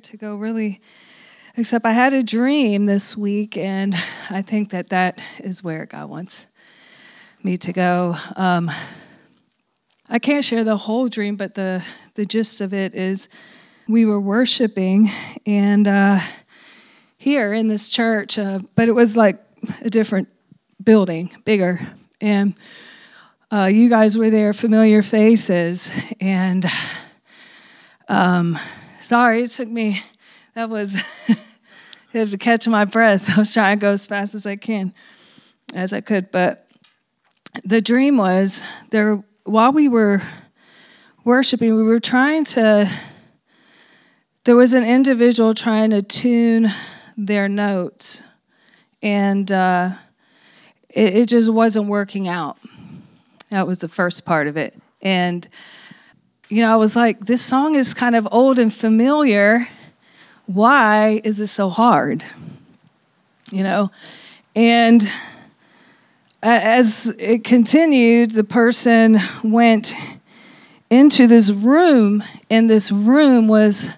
to go, really, except I had a dream this week, and I think that that is where God wants me to go. Um, I can't share the whole dream, but the, the gist of it is we were worshiping, and uh, here in this church, uh, but it was like a different building, bigger. And uh, you guys were there, familiar faces, and um, sorry, it took me, that was, I had to catch my breath. I was trying to go as fast as I can, as I could. But the dream was there, while we were worshiping, we were trying to, there was an individual trying to tune their notes, and uh, it, it just wasn't working out. That was the first part of it. And you know, I was like, this song is kind of old and familiar. Why is this so hard? You know, and as it continued, the person went into this room, and this room was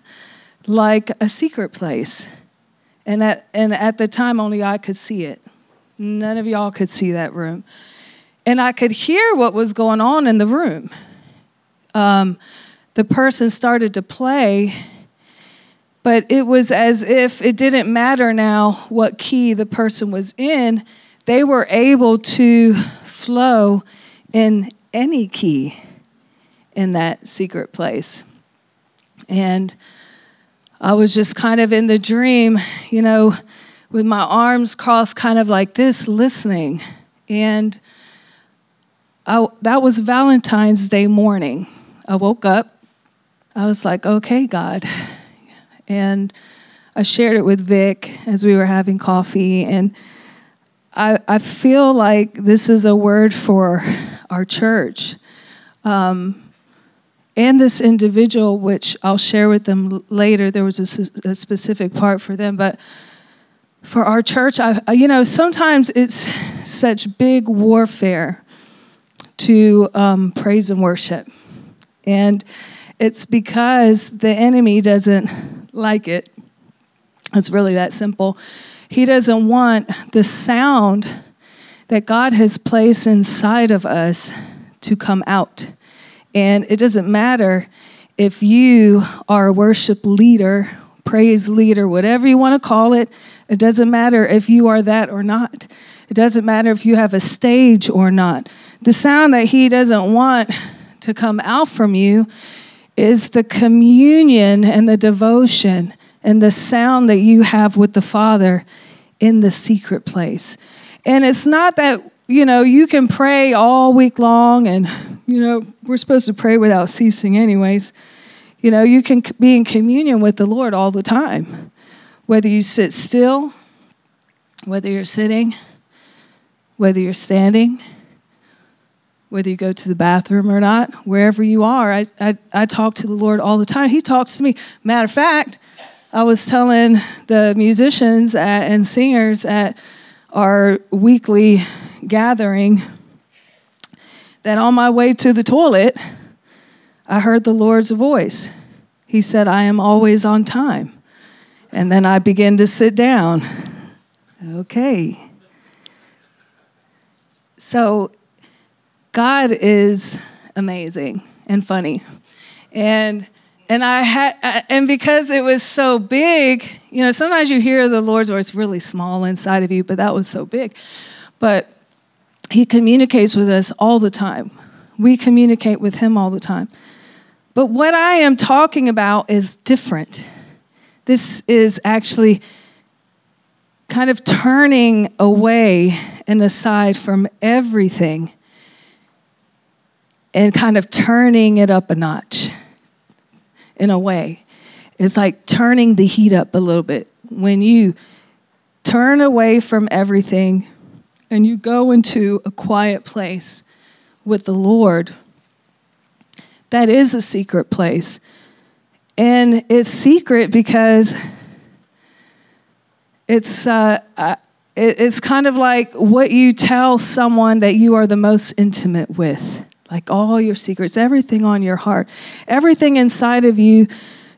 like a secret place. And at, and at the time, only I could see it. None of y'all could see that room. And I could hear what was going on in the room um, the person started to play, but it was as if it didn't matter now what key the person was in. They were able to flow in any key in that secret place. And I was just kind of in the dream, you know, with my arms crossed, kind of like this, listening. And I, that was Valentine's Day morning. I woke up. I was like, okay, God. And I shared it with Vic as we were having coffee. And I, I feel like this is a word for our church. Um, and this individual, which I'll share with them later, there was a, a specific part for them. But for our church, I, you know, sometimes it's such big warfare to um, praise and worship. And it's because the enemy doesn't like it. It's really that simple. He doesn't want the sound that God has placed inside of us to come out. And it doesn't matter if you are a worship leader, praise leader, whatever you want to call it. It doesn't matter if you are that or not. It doesn't matter if you have a stage or not. The sound that he doesn't want to come out from you is the communion and the devotion and the sound that you have with the Father in the secret place. And it's not that, you know, you can pray all week long and, you know, we're supposed to pray without ceasing, anyways. You know, you can be in communion with the Lord all the time, whether you sit still, whether you're sitting, whether you're standing whether you go to the bathroom or not, wherever you are, I, I, I talk to the Lord all the time. He talks to me. Matter of fact, I was telling the musicians at, and singers at our weekly gathering that on my way to the toilet, I heard the Lord's voice. He said, I am always on time. And then I began to sit down. Okay. So God is amazing and funny. And and I had and because it was so big, you know, sometimes you hear the Lord's voice really small inside of you, but that was so big. But he communicates with us all the time. We communicate with him all the time. But what I am talking about is different. This is actually kind of turning away and aside from everything and kind of turning it up a notch in a way. It's like turning the heat up a little bit. When you turn away from everything and you go into a quiet place with the Lord, that is a secret place. And it's secret because it's, uh, uh, it's kind of like what you tell someone that you are the most intimate with like all your secrets, everything on your heart, everything inside of you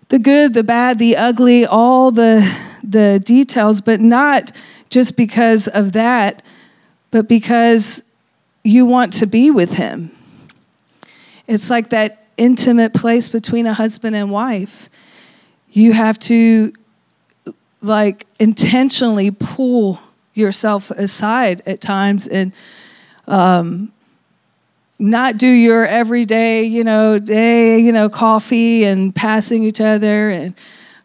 the good, the bad, the ugly, all the the details, but not just because of that, but because you want to be with him. It's like that intimate place between a husband and wife. You have to like intentionally pull yourself aside at times and um, not do your everyday, you know, day, you know, coffee and passing each other and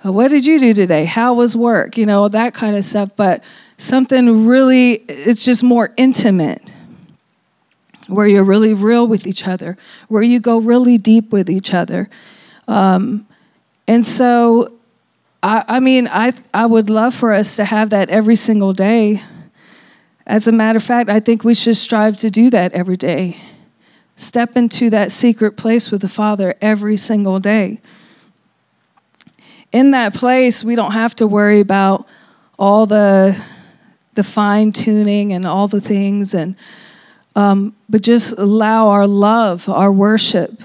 uh, what did you do today? How was work? You know, that kind of stuff. But something really, it's just more intimate where you're really real with each other, where you go really deep with each other. Um, and so, I, I mean, I, I would love for us to have that every single day. As a matter of fact, I think we should strive to do that every day. Step into that secret place with the Father every single day. In that place, we don't have to worry about all the, the fine tuning and all the things, and, um, but just allow our love, our worship,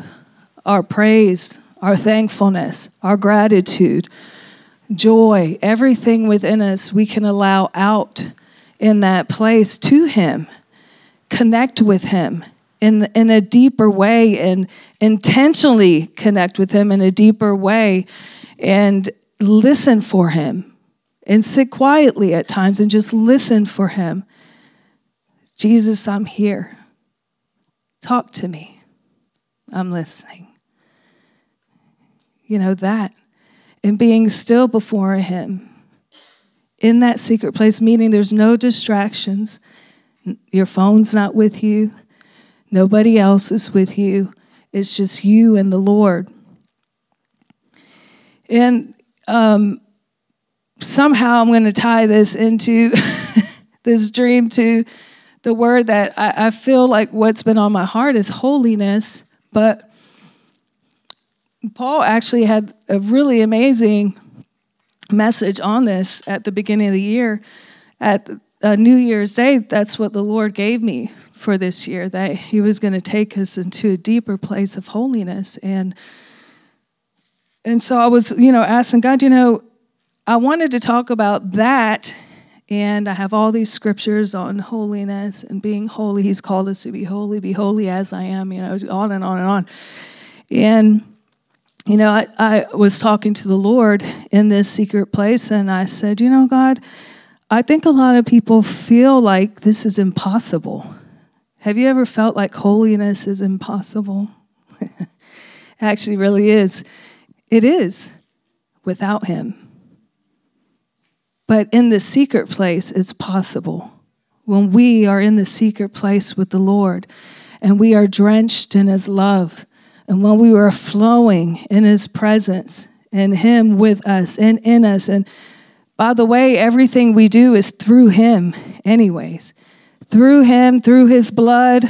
our praise, our thankfulness, our gratitude, joy, everything within us, we can allow out in that place to Him, connect with Him, in, in a deeper way and intentionally connect with Him in a deeper way and listen for Him and sit quietly at times and just listen for Him. Jesus, I'm here. Talk to me. I'm listening. You know, that. And being still before Him in that secret place, meaning there's no distractions. Your phone's not with you. Nobody else is with you. It's just you and the Lord. And um, somehow I'm going to tie this into this dream to the word that I, I feel like what's been on my heart is holiness. But Paul actually had a really amazing message on this at the beginning of the year. At uh, New Year's Day, that's what the Lord gave me for this year, that He was going to take us into a deeper place of holiness. And and so I was, you know, asking God, you know, I wanted to talk about that. And I have all these scriptures on holiness and being holy. He's called us to be holy, be holy as I am, you know, on and on and on. And, you know, I, I was talking to the Lord in this secret place, and I said, you know, God, I think a lot of people feel like this is impossible. Have you ever felt like holiness is impossible? it actually really is. It is without Him. But in the secret place, it's possible. When we are in the secret place with the Lord and we are drenched in His love, and when we are flowing in His presence and Him with us and in us. And by the way, everything we do is through Him, anyways. Through him, through his blood,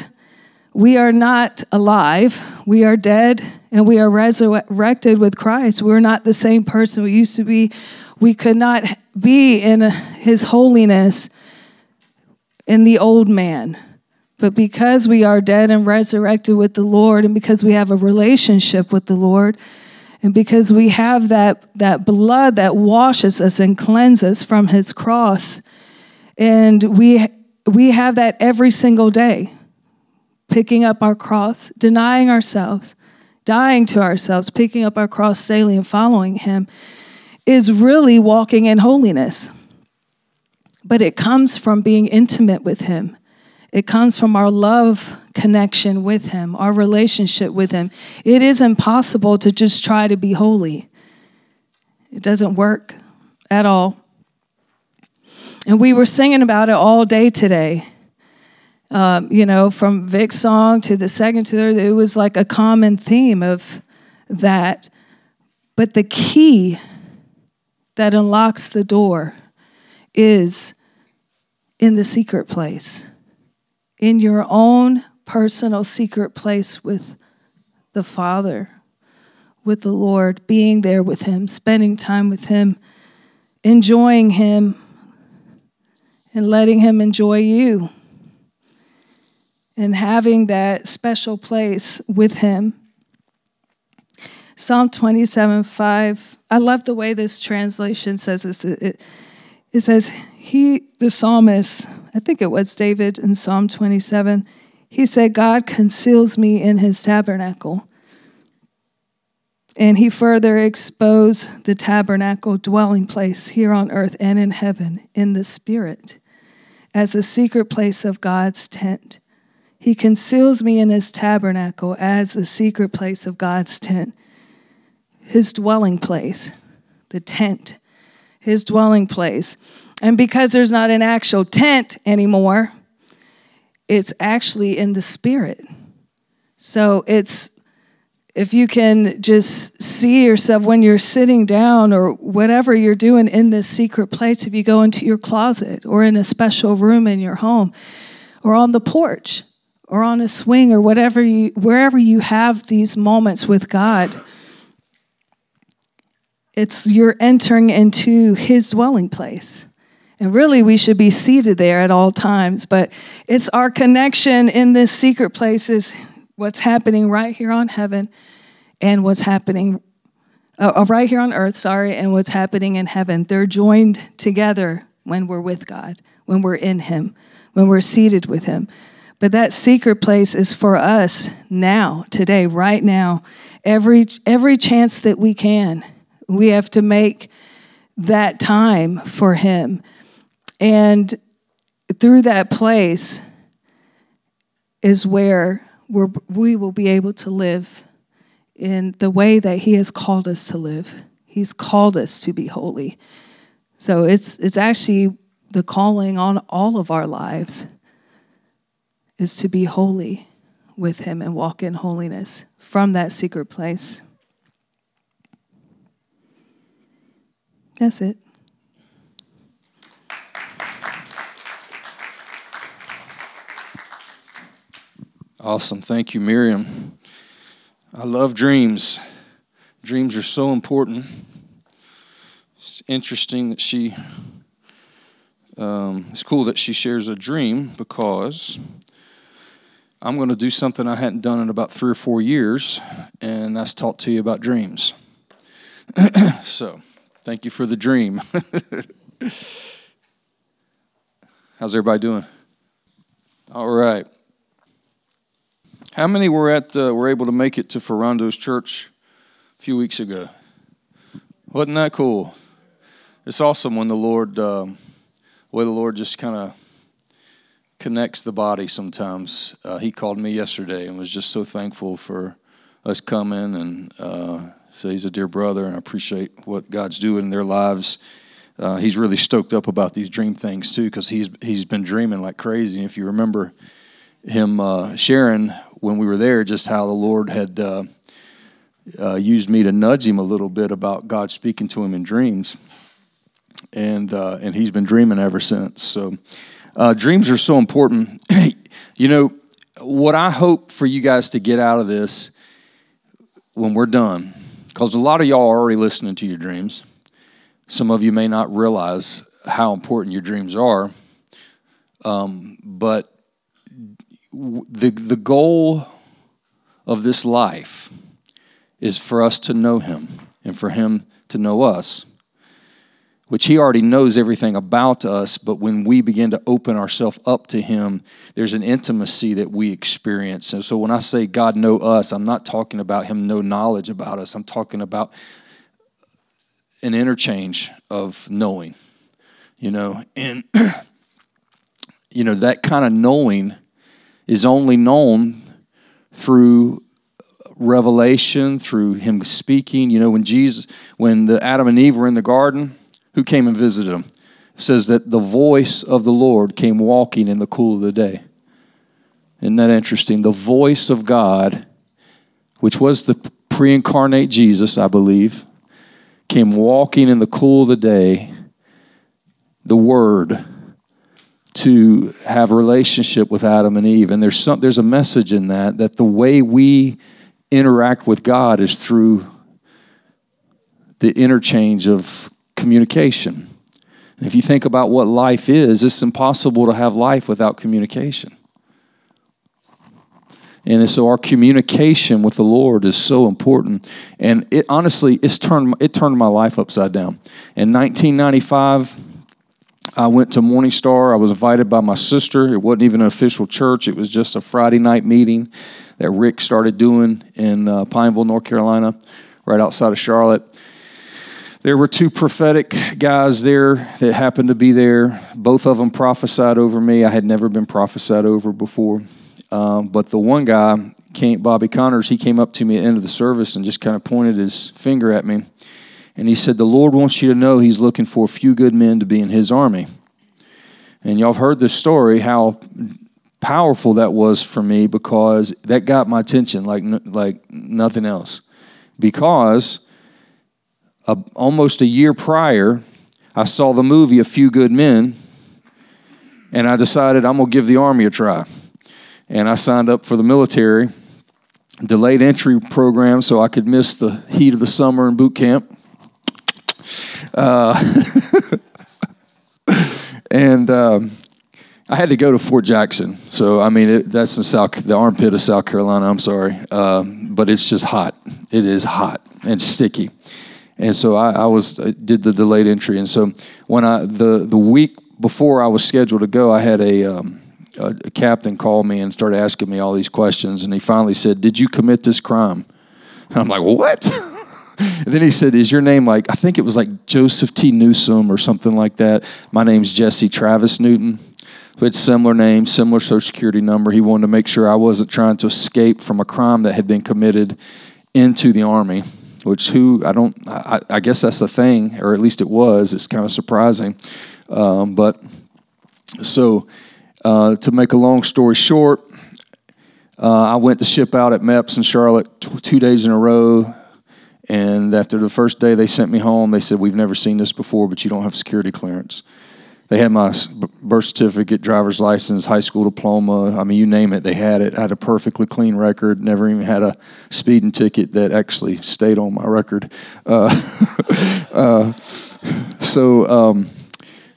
we are not alive. We are dead and we are resurrected with Christ. We're not the same person we used to be. We could not be in his holiness in the old man. But because we are dead and resurrected with the Lord, and because we have a relationship with the Lord, and because we have that, that blood that washes us and cleanses us from his cross, and we we have that every single day picking up our cross, denying ourselves, dying to ourselves, picking up our cross daily and following Him is really walking in holiness. But it comes from being intimate with Him. It comes from our love connection with Him, our relationship with Him. It is impossible to just try to be holy, it doesn't work at all. And we were singing about it all day today. Um, you know, from Vic's song to the second to the it was like a common theme of that. But the key that unlocks the door is in the secret place, in your own personal secret place with the Father, with the Lord, being there with Him, spending time with Him, enjoying Him and letting Him enjoy you and having that special place with Him. Psalm 27 5. I love the way this translation says this. It, it says, He, the psalmist, I think it was David in Psalm 27, he said, God conceals me in his tabernacle. And he further exposed the tabernacle dwelling place here on earth and in heaven in the spirit as the secret place of God's tent. He conceals me in his tabernacle as the secret place of God's tent, his dwelling place, the tent, his dwelling place. And because there's not an actual tent anymore, it's actually in the spirit. So it's if you can just see yourself when you're sitting down or whatever you're doing in this secret place, if you go into your closet or in a special room in your home or on the porch or on a swing or whatever you wherever you have these moments with God, it's you're entering into his dwelling place. And really, we should be seated there at all times. But it's our connection in this secret place is what's happening right here on heaven and what's happening uh, uh, right here on earth, sorry, and what's happening in heaven. They're joined together when we're with God, when we're in Him, when we're seated with Him. But that secret place is for us now, today, right now, every every chance that we can. We have to make that time for Him. And through that place is where we're, we will be able to live in the way that He has called us to live. He's called us to be holy. So it's, it's actually the calling on all of our lives is to be holy with Him and walk in holiness from that secret place. That's it. Awesome. Thank you, Miriam. I love dreams. Dreams are so important. It's interesting that she, um, it's cool that she shares a dream because I'm going to do something I hadn't done in about three or four years, and that's talk to you about dreams. so, thank you for the dream. How's everybody doing? All right. How many were at uh, were able to make it to Ferrando's church a few weeks ago? Wasn't that cool? It's awesome when the Lord, um, way the Lord just kind of connects the body. Sometimes uh, He called me yesterday and was just so thankful for us coming and uh, so He's a dear brother and I appreciate what God's doing in their lives. Uh, he's really stoked up about these dream things too because he's he's been dreaming like crazy. And if you remember him uh, sharing when we were there just how the Lord had uh, uh, used me to nudge him a little bit about God speaking to him in dreams, and uh, and he's been dreaming ever since. So uh, dreams are so important. you know what I hope for you guys to get out of this when we're done, because a lot of y'all are already listening to your dreams. Some of you may not realize how important your dreams are, um, but the, the goal of this life is for us to know Him and for Him to know us, which He already knows everything about us. But when we begin to open ourselves up to Him, there's an intimacy that we experience. And so when I say God know us, I'm not talking about Him know knowledge about us, I'm talking about an interchange of knowing, you know, and, you know, that kind of knowing is only known through revelation, through him speaking. You know, when Jesus, when the Adam and Eve were in the garden, who came and visited him. Says that the voice of the Lord came walking in the cool of the day. Isn't that interesting? The voice of God, which was the pre incarnate Jesus, I believe, came walking in the cool of the day. The Word to have a relationship with Adam and Eve. And there's some there's a message in that that the way we interact with God is through the interchange of communication. And if you think about what life is, it's impossible to have life without communication. And so our communication with the Lord is so important. And it honestly, it's turned, it turned my life upside down. In 1995, I went to Morning Star. I was invited by my sister. It wasn't even an official church, it was just a Friday night meeting that Rick started doing in uh, Pineville, North Carolina, right outside of Charlotte. There were two prophetic guys there that happened to be there. Both of them prophesied over me. I had never been prophesied over before. Um, but the one guy, came, Bobby Connors, he came up to me at the end of the service and just kind of pointed his finger at me. And he said, The Lord wants you to know He's looking for a few good men to be in His army. And y'all have heard this story, how powerful that was for me because that got my attention like, like nothing else. Because a, almost a year prior, I saw the movie A Few Good Men, and I decided I'm going to give the Army a try. And I signed up for the military, delayed entry program so I could miss the heat of the summer in boot camp. Uh, and um, I had to go to Fort Jackson. So, I mean, it, that's in South, the armpit of South Carolina, I'm sorry. Um, but it's just hot. It is hot and sticky. And so I, I was I did the delayed entry, and so when I the the week before I was scheduled to go, I had a, um, a, a captain call me and started asking me all these questions, and he finally said, "Did you commit this crime?" And I'm like, "What?" and then he said, "Is your name like I think it was like Joseph T. Newsom or something like that? My name's Jesse Travis Newton." So it's similar name, similar social security number. He wanted to make sure I wasn't trying to escape from a crime that had been committed into the army which who I don't I, I, guess that's the thing, or at least it was. It's kind of surprising, um, but so uh, to make a long story short, uh, I went to ship out at MEPS in Charlotte t- two days in a row. And after the first day they sent me home, they said, We've never seen this before, but you don't have security clearance. They had my birth certificate, driver's license, high school diploma. I mean, you name it, they had it. I had a perfectly clean record. Never even had a speeding ticket that actually stayed on my record. Uh, uh, so um,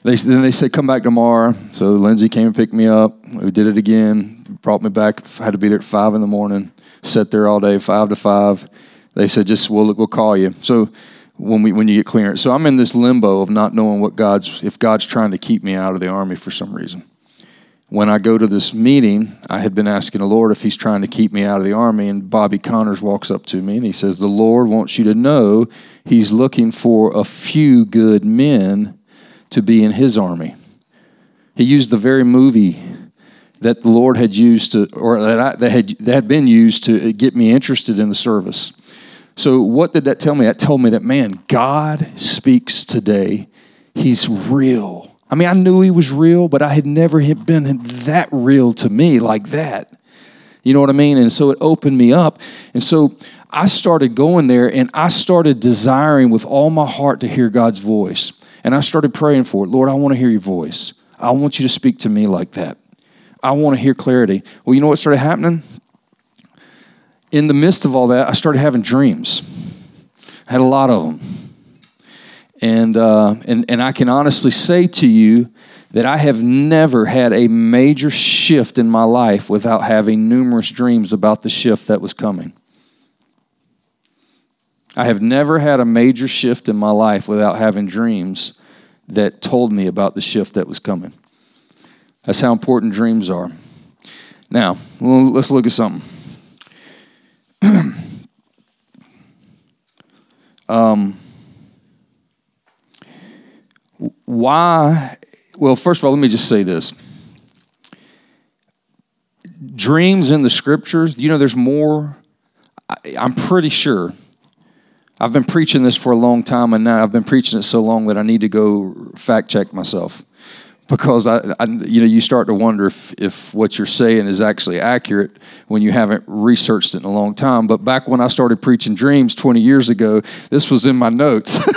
they, then they said, come back tomorrow. So Lindsay came and picked me up. We did it again. Brought me back. Had to be there at five in the morning. Sat there all day, five to five. They said, just we'll, we'll call you. So when we when you get clearance. So I'm in this limbo of not knowing what God's if God's trying to keep me out of the army for some reason. When I go to this meeting, I had been asking the Lord if He's trying to keep me out of the army, and Bobby Connors walks up to me and he says, "The Lord wants you to know He's looking for a few good men to be in His army." He used the very movie that the Lord had used to, or that, I, that had that had been used to get me interested in the service. So, what did that tell me? That told me that, man, God speaks today. He's real. I mean, I knew he was real, but I had never been that real to me like that. You know what I mean? And so it opened me up. And so I started going there and I started desiring with all my heart to hear God's voice. And I started praying for it. Lord, I want to hear your voice. I want you to speak to me like that. I want to hear clarity. Well, you know what started happening? In the midst of all that, I started having dreams. I had a lot of them. And, uh, and, and I can honestly say to you that I have never had a major shift in my life without having numerous dreams about the shift that was coming. I have never had a major shift in my life without having dreams that told me about the shift that was coming. That's how important dreams are. Now, let's look at something. um, why? Well, first of all, let me just say this. Dreams in the scriptures, you know, there's more. I, I'm pretty sure. I've been preaching this for a long time, and now I've been preaching it so long that I need to go fact check myself because I, I, you know you start to wonder if, if what you're saying is actually accurate when you haven't researched it in a long time. But back when i started preaching dreams 20 years ago this was in my notes.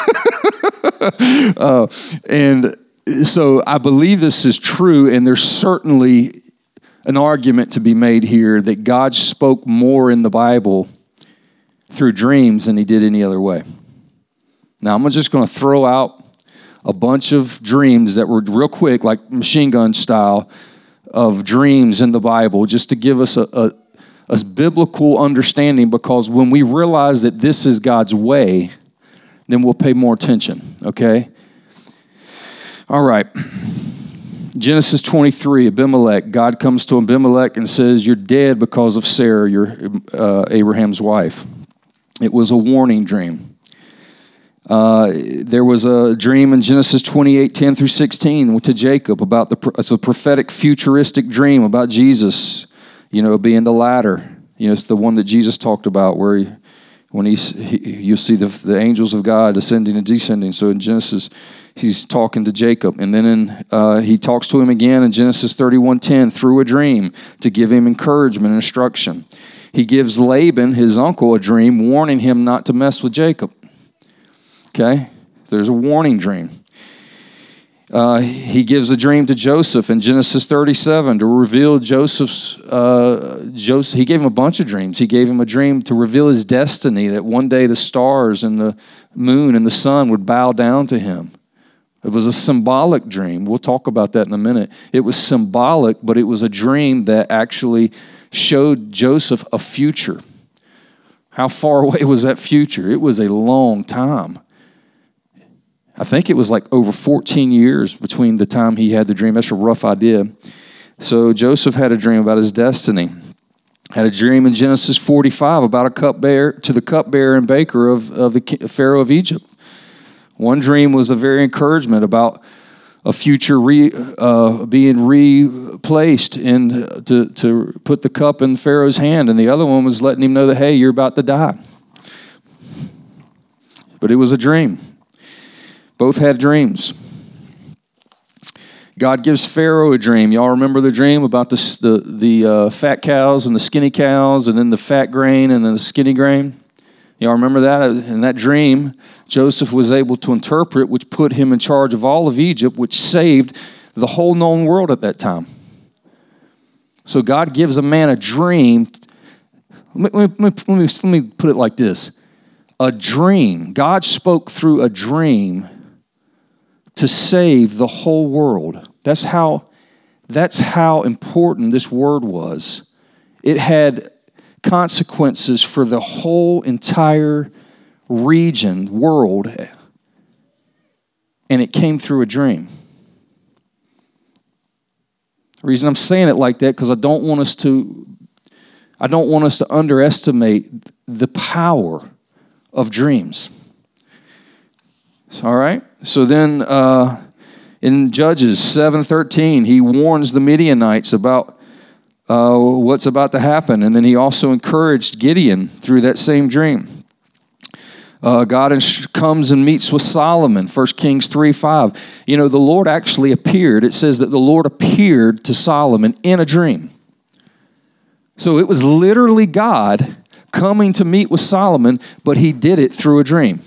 Uh, and so i believe this is true and there's certainly an argument to be made here that god spoke more in the bible through dreams than he did any other way. Now i'm just going to throw out a bunch of dreams that were real quick, like machine gun style, of dreams in the Bible, just to give us a, a, a biblical understanding because when we realize that this is God's way, then we'll pay more attention, okay? All right. Genesis 23, Abimelech. God comes to Abimelech and says, You're dead because of Sarah, your uh, Abraham's wife. It was a warning dream. Uh, there was a dream in Genesis 28, 10 through 16 to Jacob about the, it's a prophetic futuristic dream about Jesus, you know, being the ladder. You know, it's the one that Jesus talked about where he, when he, you see the, the angels of God ascending and descending. So in Genesis, he's talking to Jacob. And then in, uh, he talks to him again in Genesis 31.10 through a dream to give him encouragement and instruction. He gives Laban, his uncle, a dream warning him not to mess with Jacob. Okay? There's a warning dream. Uh, he gives a dream to Joseph in Genesis 37 to reveal Joseph's. Uh, Joseph, he gave him a bunch of dreams. He gave him a dream to reveal his destiny that one day the stars and the moon and the sun would bow down to him. It was a symbolic dream. We'll talk about that in a minute. It was symbolic, but it was a dream that actually showed Joseph a future. How far away was that future? It was a long time. I think it was like over 14 years between the time he had the dream. That's a rough idea. So Joseph had a dream about his destiny. Had a dream in Genesis 45 about a cupbearer to the cupbearer and baker of, of the Pharaoh of Egypt. One dream was a very encouragement about a future re, uh, being replaced and to, to put the cup in Pharaoh's hand, and the other one was letting him know that hey, you're about to die. But it was a dream. Both had dreams. God gives Pharaoh a dream. Y'all remember the dream about the, the, the uh, fat cows and the skinny cows, and then the fat grain and then the skinny grain? Y'all remember that? In that dream, Joseph was able to interpret, which put him in charge of all of Egypt, which saved the whole known world at that time. So God gives a man a dream. Let me, let me, let me, let me put it like this a dream. God spoke through a dream to save the whole world. That's how, that's how important this word was. It had consequences for the whole entire region, world, and it came through a dream. The reason I'm saying it like that because I don't want us to I don't want us to underestimate the power of dreams. All right? So then uh, in Judges 7:13, he warns the Midianites about uh, what's about to happen. And then he also encouraged Gideon through that same dream. Uh, God comes and meets with Solomon, 1 Kings 3 5. You know, the Lord actually appeared. It says that the Lord appeared to Solomon in a dream. So it was literally God coming to meet with Solomon, but he did it through a dream.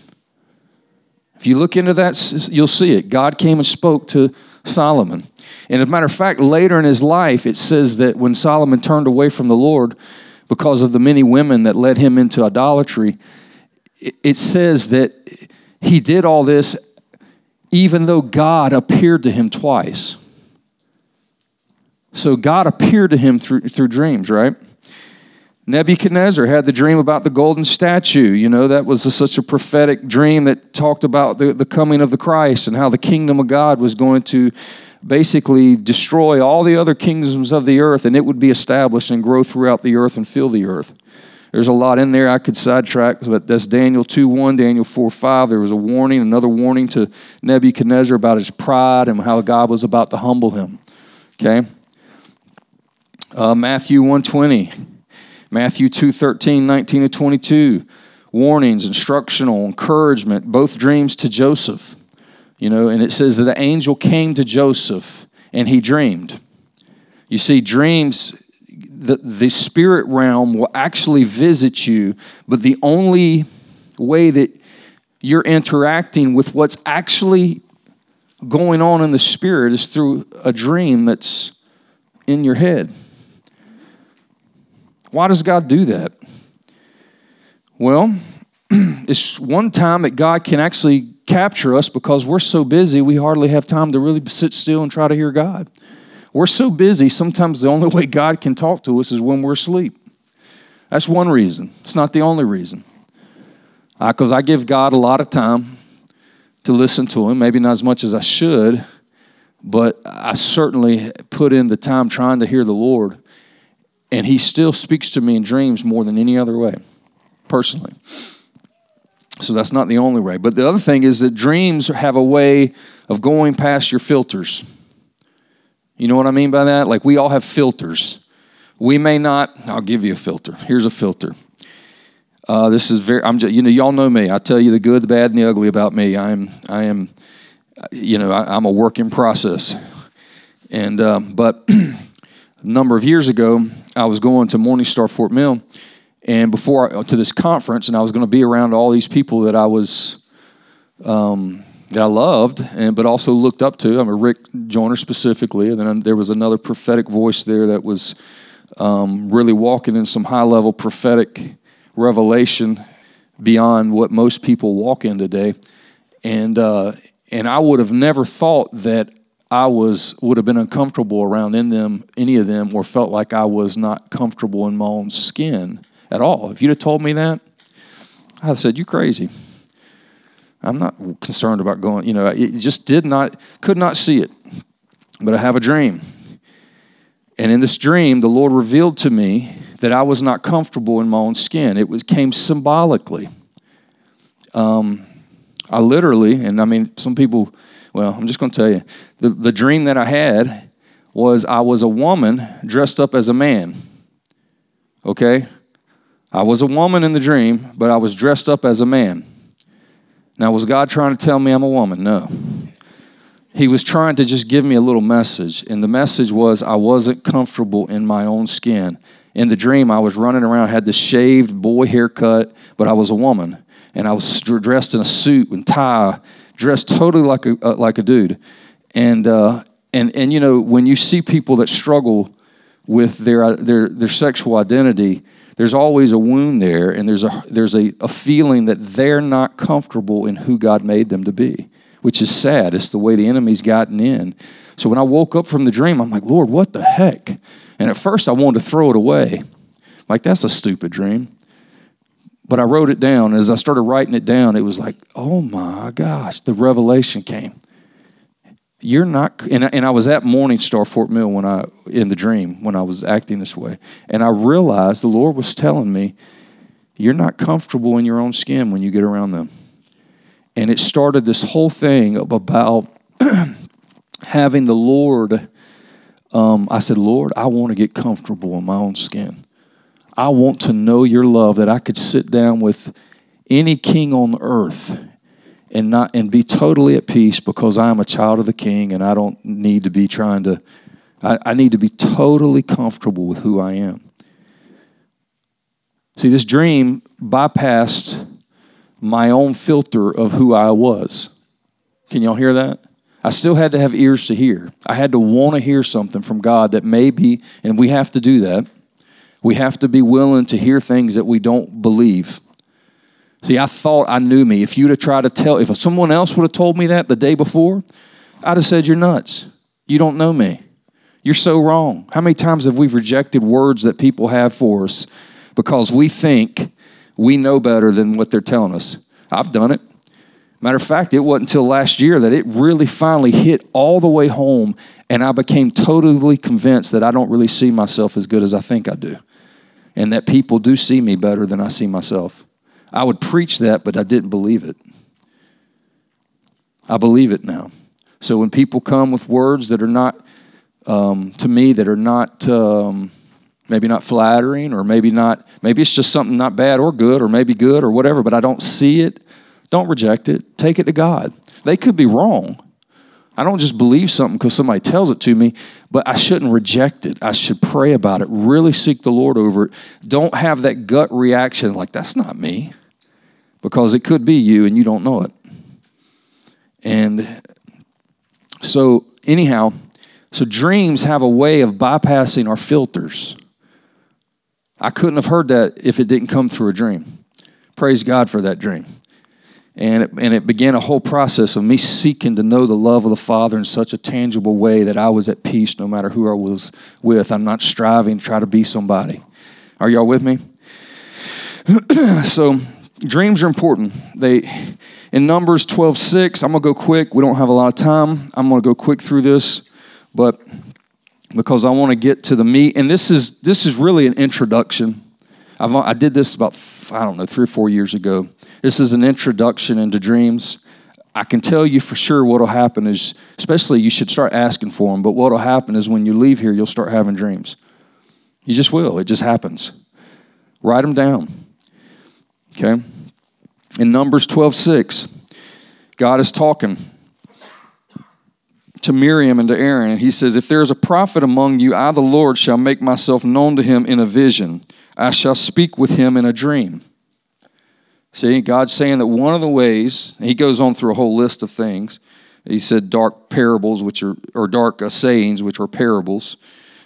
If you look into that, you'll see it. God came and spoke to Solomon. And as a matter of fact, later in his life, it says that when Solomon turned away from the Lord because of the many women that led him into idolatry, it says that he did all this even though God appeared to him twice. So God appeared to him through, through dreams, right? Nebuchadnezzar had the dream about the golden statue. You know, that was a, such a prophetic dream that talked about the, the coming of the Christ and how the kingdom of God was going to basically destroy all the other kingdoms of the earth and it would be established and grow throughout the earth and fill the earth. There's a lot in there I could sidetrack, but that's Daniel 2 1, Daniel 4 5. There was a warning, another warning to Nebuchadnezzar about his pride and how God was about to humble him. Okay? Uh, Matthew 120. Matthew 2 13, 19 to 22. Warnings, instructional, encouragement, both dreams to Joseph. You know, and it says that the angel came to Joseph and he dreamed. You see, dreams, the, the spirit realm will actually visit you, but the only way that you're interacting with what's actually going on in the spirit is through a dream that's in your head. Why does God do that? Well, it's one time that God can actually capture us because we're so busy we hardly have time to really sit still and try to hear God. We're so busy, sometimes the only way God can talk to us is when we're asleep. That's one reason. It's not the only reason. Because I, I give God a lot of time to listen to Him, maybe not as much as I should, but I certainly put in the time trying to hear the Lord. And He still speaks to me in dreams more than any other way, personally. So that's not the only way. But the other thing is that dreams have a way of going past your filters. You know what I mean by that? Like we all have filters. We may not, I'll give you a filter. Here's a filter. Uh, this is very, I'm just, you know, y'all know me. I tell you the good, the bad, and the ugly about me. I'm, I am, you know, I, am a work in process. And, um, but a number of years ago, I was going to Morningstar Fort Mill, and before I, to this conference, and I was going to be around all these people that I was, um, that I loved, and but also looked up to. I'm a Rick Joyner specifically, and then there was another prophetic voice there that was um, really walking in some high level prophetic revelation beyond what most people walk in today. And, uh, and I would have never thought that I was would have been uncomfortable around in them, any of them, or felt like I was not comfortable in my own skin at all. If you'd have told me that, I'd have said, You're crazy." I'm not concerned about going. You know, it just did not, could not see it. But I have a dream, and in this dream, the Lord revealed to me that I was not comfortable in my own skin. It was, came symbolically. Um, I literally, and I mean, some people, well, I'm just going to tell you the, the dream that I had was I was a woman dressed up as a man. Okay? I was a woman in the dream, but I was dressed up as a man. Now, was God trying to tell me I'm a woman? No he was trying to just give me a little message. And the message was I wasn't comfortable in my own skin. In the dream, I was running around, had the shaved boy haircut, but I was a woman. And I was dressed in a suit and tie, dressed totally like a, uh, like a dude. And, uh, and, and, you know, when you see people that struggle with their, uh, their, their sexual identity, there's always a wound there, and there's, a, there's a, a feeling that they're not comfortable in who God made them to be which is sad. It's the way the enemy's gotten in. So when I woke up from the dream, I'm like, Lord, what the heck? And at first I wanted to throw it away. Like, that's a stupid dream. But I wrote it down. As I started writing it down, it was like, oh my gosh, the revelation came. You're not, and I, and I was at Morningstar Fort Mill when I, in the dream, when I was acting this way. And I realized the Lord was telling me, you're not comfortable in your own skin when you get around them. And it started this whole thing about having the Lord. Um, I said, Lord, I want to get comfortable in my own skin. I want to know your love that I could sit down with any king on earth and not and be totally at peace because I am a child of the king and I don't need to be trying to I, I need to be totally comfortable with who I am. See, this dream bypassed my own filter of who I was. Can y'all hear that? I still had to have ears to hear. I had to want to hear something from God that maybe, and we have to do that. We have to be willing to hear things that we don't believe. See, I thought I knew me. If you'd have tried to tell, if someone else would have told me that the day before, I'd have said, You're nuts. You don't know me. You're so wrong. How many times have we rejected words that people have for us because we think we know better than what they're telling us. I've done it. Matter of fact, it wasn't until last year that it really finally hit all the way home, and I became totally convinced that I don't really see myself as good as I think I do, and that people do see me better than I see myself. I would preach that, but I didn't believe it. I believe it now. So when people come with words that are not, um, to me, that are not, um, maybe not flattering or maybe not maybe it's just something not bad or good or maybe good or whatever but i don't see it don't reject it take it to god they could be wrong i don't just believe something because somebody tells it to me but i shouldn't reject it i should pray about it really seek the lord over it don't have that gut reaction like that's not me because it could be you and you don't know it and so anyhow so dreams have a way of bypassing our filters I couldn't have heard that if it didn't come through a dream. Praise God for that dream. And it, and it began a whole process of me seeking to know the love of the Father in such a tangible way that I was at peace no matter who I was with. I'm not striving to try to be somebody. Are y'all with me? so dreams are important. They in Numbers 12, 6, I'm gonna go quick. We don't have a lot of time. I'm gonna go quick through this, but because I want to get to the meat, and this is this is really an introduction. I've, I did this about I don't know three or four years ago. This is an introduction into dreams. I can tell you for sure what'll happen is, especially you should start asking for them. But what'll happen is when you leave here, you'll start having dreams. You just will. It just happens. Write them down. Okay. In Numbers twelve six, God is talking to Miriam and to Aaron, and he says, If there is a prophet among you, I, the Lord, shall make myself known to him in a vision. I shall speak with him in a dream. See, God's saying that one of the ways, he goes on through a whole list of things. He said dark parables, which are, or dark uh, sayings, which are parables.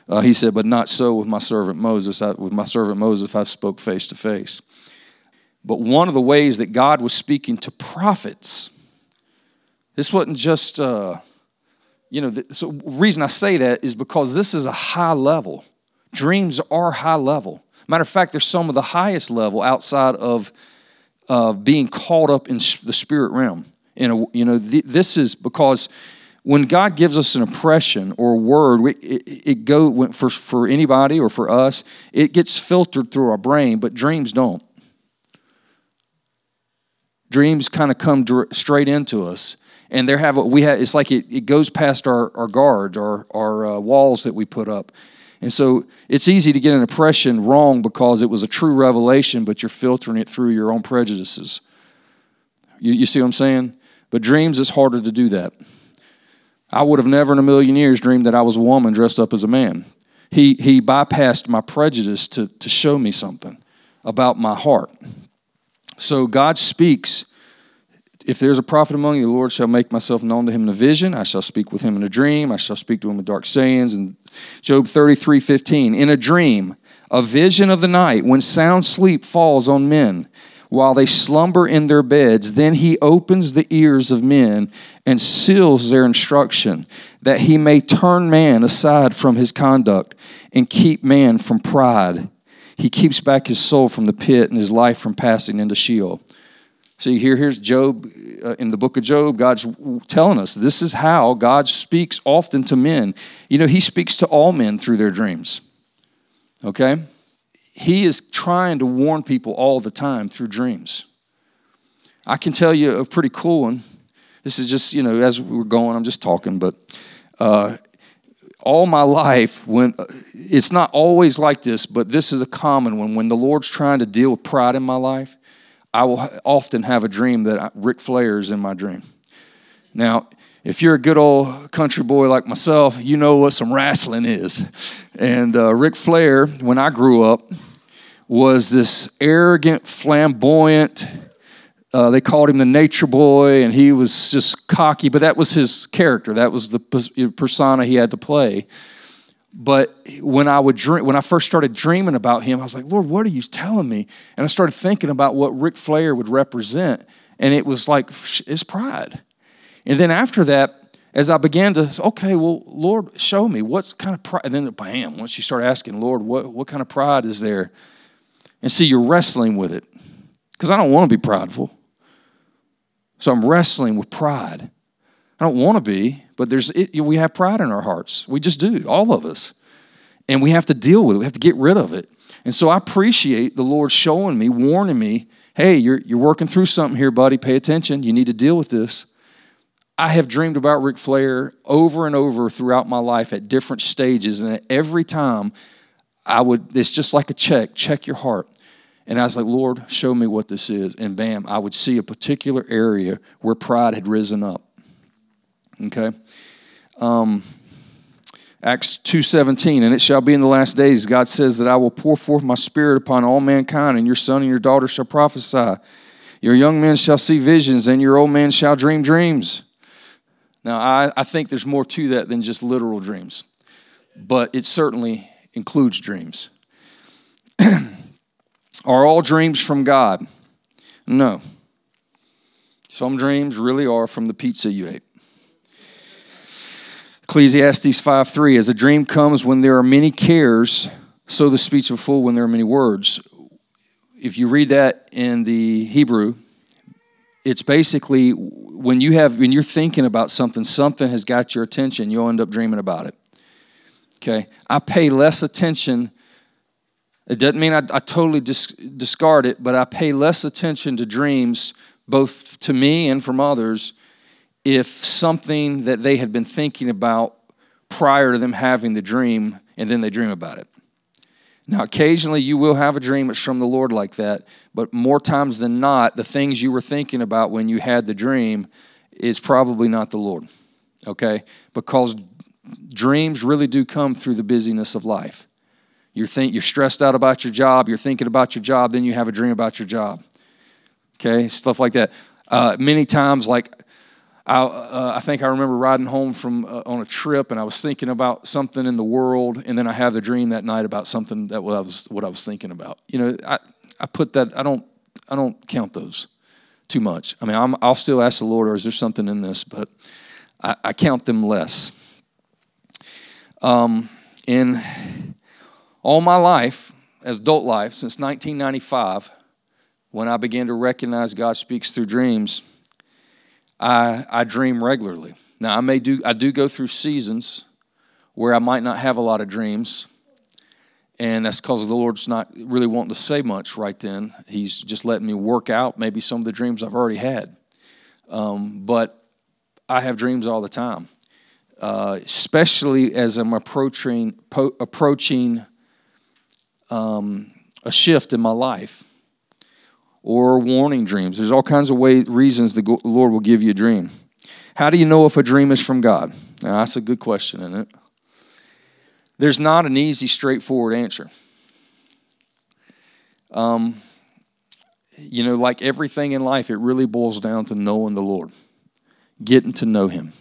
Uh, he said, but not so with my servant Moses. I, with my servant Moses, I spoke face to face. But one of the ways that God was speaking to prophets, this wasn't just, uh, you know, the so reason I say that is because this is a high level. Dreams are high level. Matter of fact, they're some of the highest level outside of uh, being caught up in the spirit realm. In a, you know, th- this is because when God gives us an impression or a word, it, it, go for for anybody or for us, it gets filtered through our brain, but dreams don't. Dreams kind of come straight into us and there have we have it's like it, it goes past our, our guard our, our uh, walls that we put up and so it's easy to get an impression wrong because it was a true revelation but you're filtering it through your own prejudices. You, you see what i'm saying? But dreams it's harder to do that. I would have never in a million years dreamed that i was a woman dressed up as a man. He, he bypassed my prejudice to, to show me something about my heart. So god speaks if there's a prophet among you, the Lord shall make myself known to him in a vision. I shall speak with him in a dream. I shall speak to him with dark sayings. And Job 33 15. In a dream, a vision of the night, when sound sleep falls on men while they slumber in their beds, then he opens the ears of men and seals their instruction, that he may turn man aside from his conduct and keep man from pride. He keeps back his soul from the pit and his life from passing into Sheol. See, here, here's Job uh, in the book of Job. God's telling us this is how God speaks often to men. You know, He speaks to all men through their dreams. Okay? He is trying to warn people all the time through dreams. I can tell you a pretty cool one. This is just, you know, as we're going, I'm just talking, but uh, all my life, when it's not always like this, but this is a common one. When the Lord's trying to deal with pride in my life, I will often have a dream that Ric Flair is in my dream. Now, if you're a good old country boy like myself, you know what some wrestling is. And uh, Ric Flair, when I grew up, was this arrogant, flamboyant. Uh, they called him the nature boy, and he was just cocky, but that was his character. That was the persona he had to play. But when I would dream, when I first started dreaming about him, I was like, Lord, what are you telling me? And I started thinking about what Ric Flair would represent, and it was like his pride. And then after that, as I began to, okay, well, Lord, show me what kind of pride. And then, bam, once you start asking, Lord, what, what kind of pride is there? And see, you're wrestling with it. Because I don't want to be prideful. So I'm wrestling with pride. I don't want to be, but there's it, we have pride in our hearts. We just do, all of us. And we have to deal with it. We have to get rid of it. And so I appreciate the Lord showing me, warning me, hey, you're, you're working through something here, buddy. Pay attention. You need to deal with this. I have dreamed about Ric Flair over and over throughout my life at different stages. And every time I would, it's just like a check, check your heart. And I was like, Lord, show me what this is. And bam, I would see a particular area where pride had risen up. Okay? Um, Acts 2:17 and it shall be in the last days God says that I will pour forth my spirit upon all mankind and your son and your daughter shall prophesy. Your young men shall see visions and your old men shall dream dreams. Now I, I think there's more to that than just literal dreams but it certainly includes dreams. Are all dreams from God? No. Some dreams really are from the pizza you ate Ecclesiastes 5 3 As a dream comes when there are many cares, so the speech of a fool when there are many words. if you read that in the Hebrew, it's basically when you have when you're thinking about something, something has got your attention, you'll end up dreaming about it. Okay, I pay less attention. It doesn't mean I, I totally dis- discard it, but I pay less attention to dreams, both to me and from others, if something that they had been thinking about prior to them having the dream, and then they dream about it. Now, occasionally you will have a dream that's from the Lord like that, but more times than not, the things you were thinking about when you had the dream is probably not the Lord. Okay? Because dreams really do come through the busyness of life. You're, think, you're stressed out about your job, you're thinking about your job, then you have a dream about your job. Okay? Stuff like that. Uh, many times, like I, uh, I think I remember riding home from uh, on a trip, and I was thinking about something in the world, and then I have the dream that night about something that was what I was thinking about. You know, I, I put that I don't I don't count those too much. I mean, i will still ask the Lord, or is there something in this? But I, I count them less. Um, in all my life, as adult life, since 1995, when I began to recognize God speaks through dreams I, I dream regularly. Now I may do I do go through seasons where I might not have a lot of dreams, and that's because the Lord's not really wanting to say much right then. He's just letting me work out maybe some of the dreams I've already had. Um, but I have dreams all the time, uh, especially as I'm approaching po- approaching um, a shift in my life or warning dreams. There's all kinds of way, reasons the Lord will give you a dream. How do you know if a dream is from God? Now, that's a good question, isn't it? There's not an easy, straightforward answer. Um, you know, like everything in life, it really boils down to knowing the Lord, getting to know Him.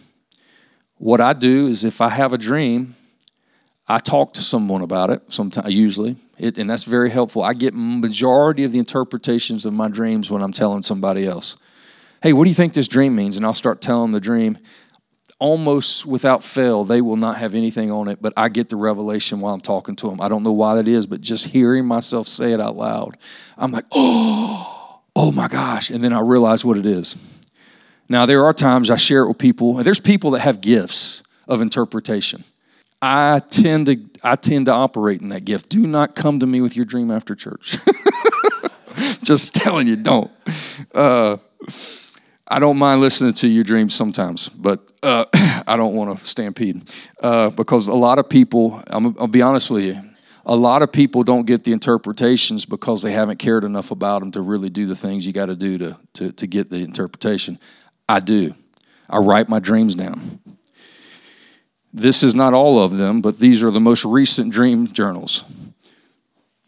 What I do is if I have a dream, I talk to someone about it, sometimes, usually, it, and that's very helpful. I get majority of the interpretations of my dreams when I'm telling somebody else. Hey, what do you think this dream means? And I'll start telling the dream. Almost without fail, they will not have anything on it, but I get the revelation while I'm talking to them. I don't know why that is, but just hearing myself say it out loud, I'm like, oh, oh my gosh. And then I realize what it is. Now, there are times I share it with people, and there's people that have gifts of interpretation. I tend to I tend to operate in that gift. Do not come to me with your dream after church. Just telling you, don't. Uh, I don't mind listening to your dreams sometimes, but uh, I don't want to stampede uh, because a lot of people. i will be honest with you. A lot of people don't get the interpretations because they haven't cared enough about them to really do the things you got to do to to to get the interpretation. I do. I write my dreams down. This is not all of them, but these are the most recent dream journals.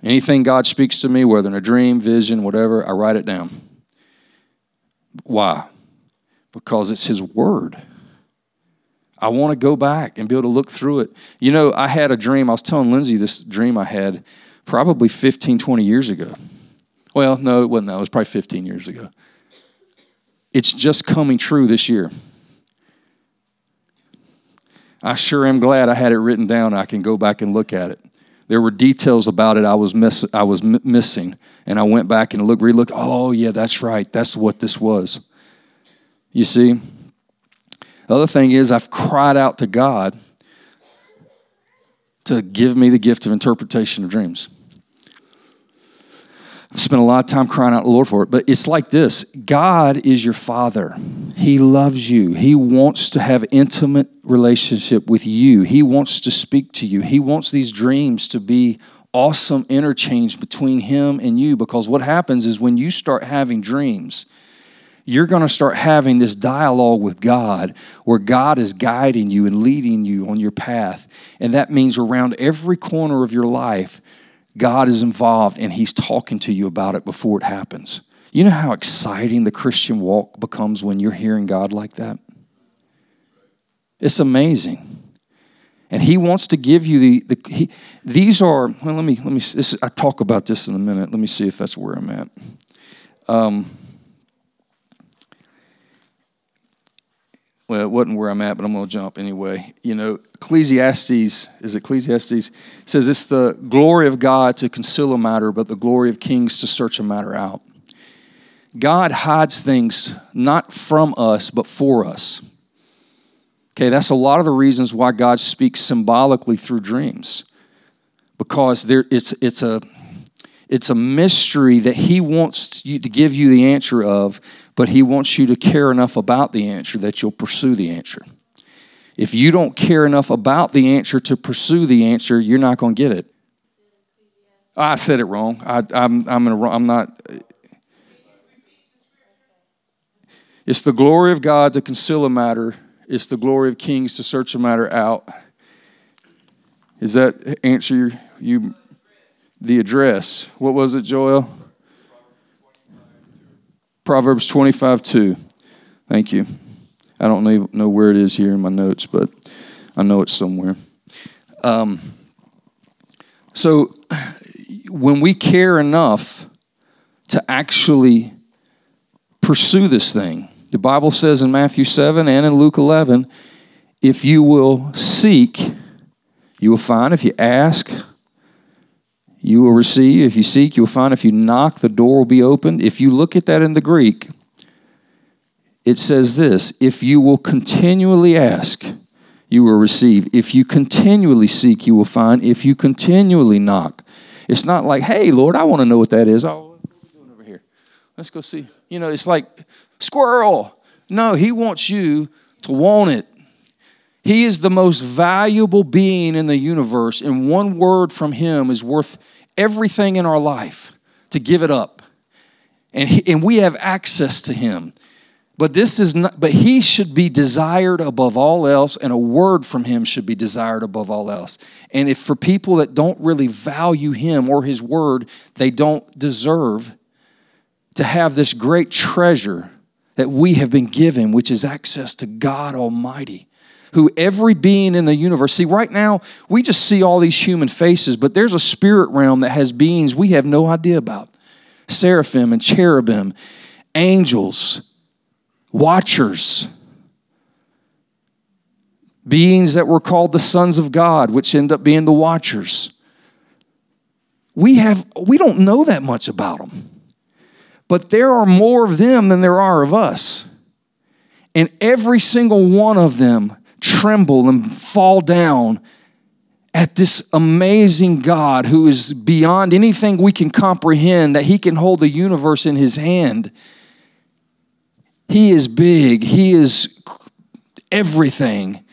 Anything God speaks to me, whether in a dream, vision, whatever, I write it down. Why? Because it's His Word. I want to go back and be able to look through it. You know, I had a dream. I was telling Lindsay this dream I had probably 15, 20 years ago. Well, no, it wasn't that. It was probably 15 years ago. It's just coming true this year. I sure am glad I had it written down. I can go back and look at it. There were details about it I was miss, I was m- missing, and I went back and looked, relooked. Oh yeah, that's right. That's what this was. You see. The other thing is, I've cried out to God to give me the gift of interpretation of dreams. I've spent a lot of time crying out to the Lord for it. But it's like this God is your father. He loves you. He wants to have intimate relationship with you. He wants to speak to you. He wants these dreams to be awesome interchange between him and you because what happens is when you start having dreams, you're going to start having this dialogue with God where God is guiding you and leading you on your path. And that means around every corner of your life, God is involved and He's talking to you about it before it happens. You know how exciting the Christian walk becomes when you're hearing God like that? It's amazing. And he wants to give you the, the he, these are, well, let me, let me, this, I talk about this in a minute. Let me see if that's where I'm at. Um, well, it wasn't where I'm at, but I'm going to jump anyway. You know, Ecclesiastes, is Ecclesiastes, says it's the glory of God to conceal a matter, but the glory of kings to search a matter out. God hides things not from us, but for us. Okay, that's a lot of the reasons why God speaks symbolically through dreams. Because there, it's, it's, a, it's a mystery that He wants you to give you the answer of, but He wants you to care enough about the answer that you'll pursue the answer. If you don't care enough about the answer to pursue the answer, you're not going to get it. I said it wrong. I, am I'm, I'm, I'm not. It's the glory of God to conceal a matter, it's the glory of kings to search a matter out. Is that answer you the address? What was it, Joel? Proverbs 25 2. Thank you. I don't know where it is here in my notes, but I know it's somewhere. Um, so, when we care enough to actually pursue this thing, the Bible says in Matthew 7 and in Luke 11 if you will seek, you will find. If you ask, you will receive. If you seek, you will find. If you knock, the door will be opened. If you look at that in the Greek, it says this if you will continually ask, you will receive. If you continually seek, you will find. If you continually knock, it's not like, hey, Lord, I want to know what that is. Oh, what are we doing over here? Let's go see. You know, it's like squirrel. No, he wants you to want it. He is the most valuable being in the universe, and one word from him is worth everything in our life to give it up. And, he, and we have access to him. But this is not, but he should be desired above all else, and a word from him should be desired above all else. And if for people that don't really value him or his word, they don't deserve to have this great treasure that we have been given, which is access to God Almighty, who every being in the universe, see, right now, we just see all these human faces, but there's a spirit realm that has beings we have no idea about seraphim and cherubim, angels, watchers. Beings that were called the sons of God, which end up being the watchers. We have we don't know that much about them. But there are more of them than there are of us. And every single one of them tremble and fall down at this amazing God who is beyond anything we can comprehend, that He can hold the universe in His hand. He is big, He is everything.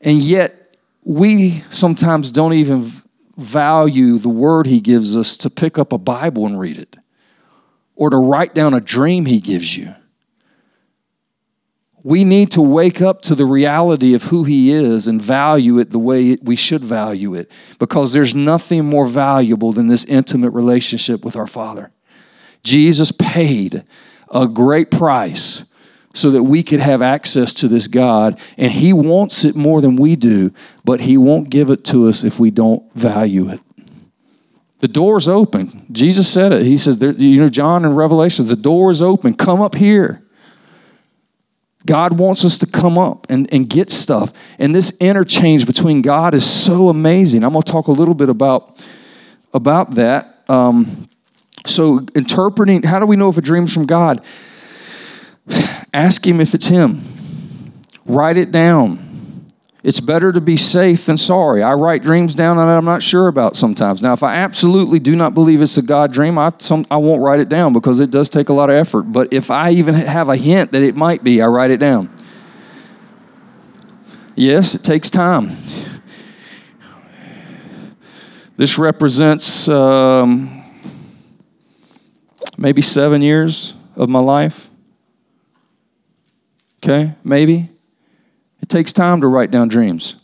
And yet, we sometimes don't even value the word He gives us to pick up a Bible and read it or to write down a dream He gives you. We need to wake up to the reality of who He is and value it the way we should value it because there's nothing more valuable than this intimate relationship with our Father. Jesus paid a great price so that we could have access to this God, and He wants it more than we do, but He won't give it to us if we don't value it. The door's open. Jesus said it. He says, you know, John in Revelation, the door is open. Come up here. God wants us to come up and, and get stuff. And this interchange between God is so amazing. I'm going to talk a little bit about, about that. Um, so, interpreting, how do we know if a dream's from God? Ask Him if it's Him. Write it down. It's better to be safe than sorry. I write dreams down that I'm not sure about sometimes. Now, if I absolutely do not believe it's a God dream, I, some, I won't write it down because it does take a lot of effort. But if I even have a hint that it might be, I write it down. Yes, it takes time. This represents um, maybe seven years of my life. Okay, maybe takes time to write down dreams.